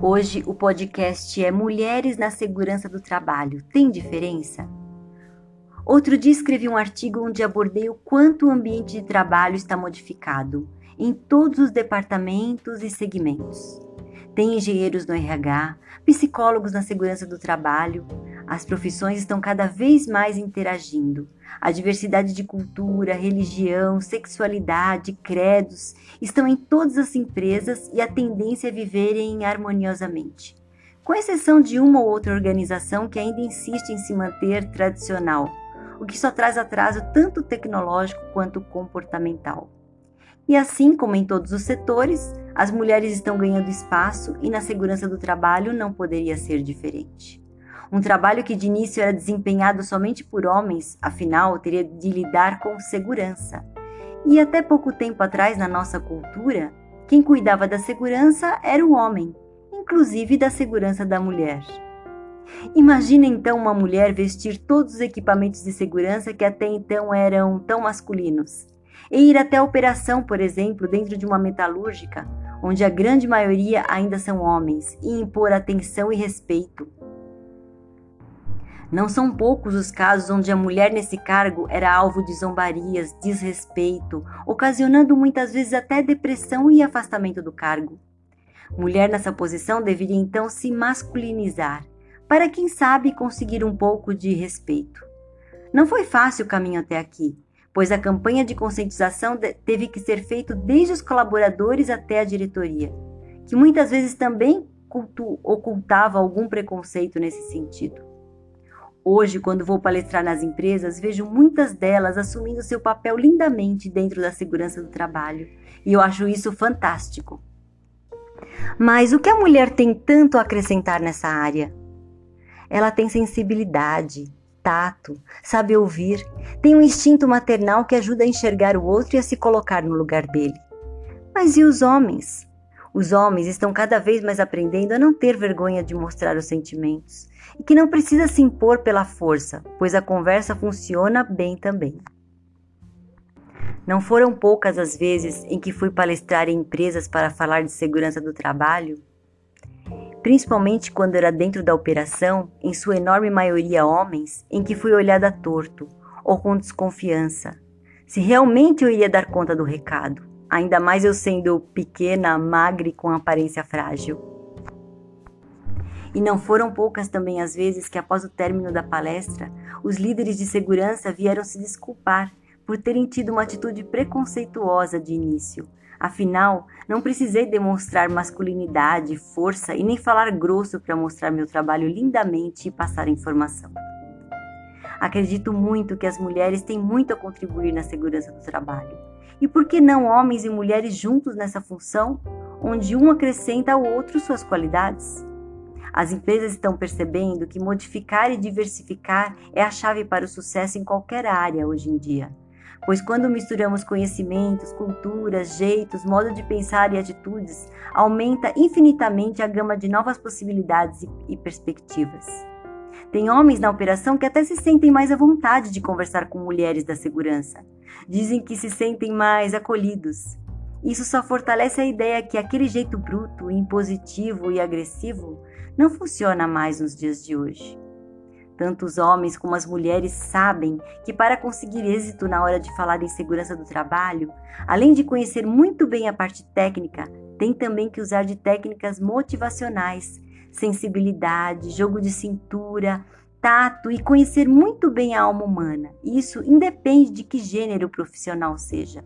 Hoje o podcast é Mulheres na Segurança do Trabalho. Tem diferença? Outro dia escrevi um artigo onde abordei o quanto o ambiente de trabalho está modificado em todos os departamentos e segmentos. Tem engenheiros no RH, psicólogos na segurança do trabalho. As profissões estão cada vez mais interagindo. A diversidade de cultura, religião, sexualidade, credos estão em todas as empresas e a tendência é viverem harmoniosamente. Com exceção de uma ou outra organização que ainda insiste em se manter tradicional, o que só traz atraso tanto tecnológico quanto comportamental. E assim como em todos os setores, as mulheres estão ganhando espaço e na segurança do trabalho não poderia ser diferente. Um trabalho que de início era desempenhado somente por homens, afinal, teria de lidar com segurança. E até pouco tempo atrás, na nossa cultura, quem cuidava da segurança era o homem, inclusive da segurança da mulher. Imagina então uma mulher vestir todos os equipamentos de segurança que até então eram tão masculinos e ir até a operação, por exemplo, dentro de uma metalúrgica, onde a grande maioria ainda são homens, e impor atenção e respeito. Não são poucos os casos onde a mulher nesse cargo era alvo de zombarias, desrespeito, ocasionando muitas vezes até depressão e afastamento do cargo. Mulher nessa posição deveria então se masculinizar, para quem sabe conseguir um pouco de respeito. Não foi fácil o caminho até aqui, pois a campanha de conscientização teve que ser feita desde os colaboradores até a diretoria, que muitas vezes também ocultava algum preconceito nesse sentido. Hoje, quando vou palestrar nas empresas, vejo muitas delas assumindo seu papel lindamente dentro da segurança do trabalho, e eu acho isso fantástico. Mas o que a mulher tem tanto a acrescentar nessa área? Ela tem sensibilidade, tato, sabe ouvir, tem um instinto maternal que ajuda a enxergar o outro e a se colocar no lugar dele. Mas e os homens? Os homens estão cada vez mais aprendendo a não ter vergonha de mostrar os sentimentos e que não precisa se impor pela força, pois a conversa funciona bem também. Não foram poucas as vezes em que fui palestrar em empresas para falar de segurança do trabalho principalmente quando era dentro da operação, em sua enorme maioria homens, em que fui olhada torto ou com desconfiança. Se realmente eu iria dar conta do recado, ainda mais eu sendo pequena, magra e com aparência frágil. E não foram poucas também as vezes que, após o término da palestra, os líderes de segurança vieram se desculpar por terem tido uma atitude preconceituosa de início, Afinal, não precisei demonstrar masculinidade, força e nem falar grosso para mostrar meu trabalho lindamente e passar informação. Acredito muito que as mulheres têm muito a contribuir na segurança do trabalho. E por que não homens e mulheres juntos nessa função, onde um acrescenta ao outro suas qualidades? As empresas estão percebendo que modificar e diversificar é a chave para o sucesso em qualquer área hoje em dia pois quando misturamos conhecimentos, culturas, jeitos, modo de pensar e atitudes, aumenta infinitamente a gama de novas possibilidades e perspectivas. Tem homens na operação que até se sentem mais à vontade de conversar com mulheres da segurança. Dizem que se sentem mais acolhidos. Isso só fortalece a ideia que aquele jeito bruto, impositivo e agressivo não funciona mais nos dias de hoje. Tanto os homens como as mulheres sabem que para conseguir êxito na hora de falar em segurança do trabalho, além de conhecer muito bem a parte técnica, tem também que usar de técnicas motivacionais, sensibilidade, jogo de cintura, tato e conhecer muito bem a alma humana. Isso independe de que gênero profissional seja.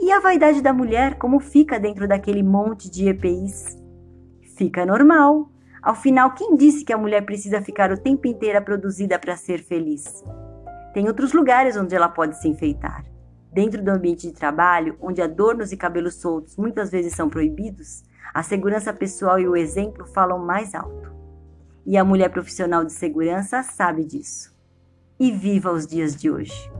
E a vaidade da mulher, como fica dentro daquele monte de EPIs? Fica normal ao final, quem disse que a mulher precisa ficar o tempo inteiro produzida para ser feliz? Tem outros lugares onde ela pode se enfeitar. Dentro do ambiente de trabalho, onde adornos e cabelos soltos muitas vezes são proibidos, a segurança pessoal e o exemplo falam mais alto. E a mulher profissional de segurança sabe disso. E viva os dias de hoje!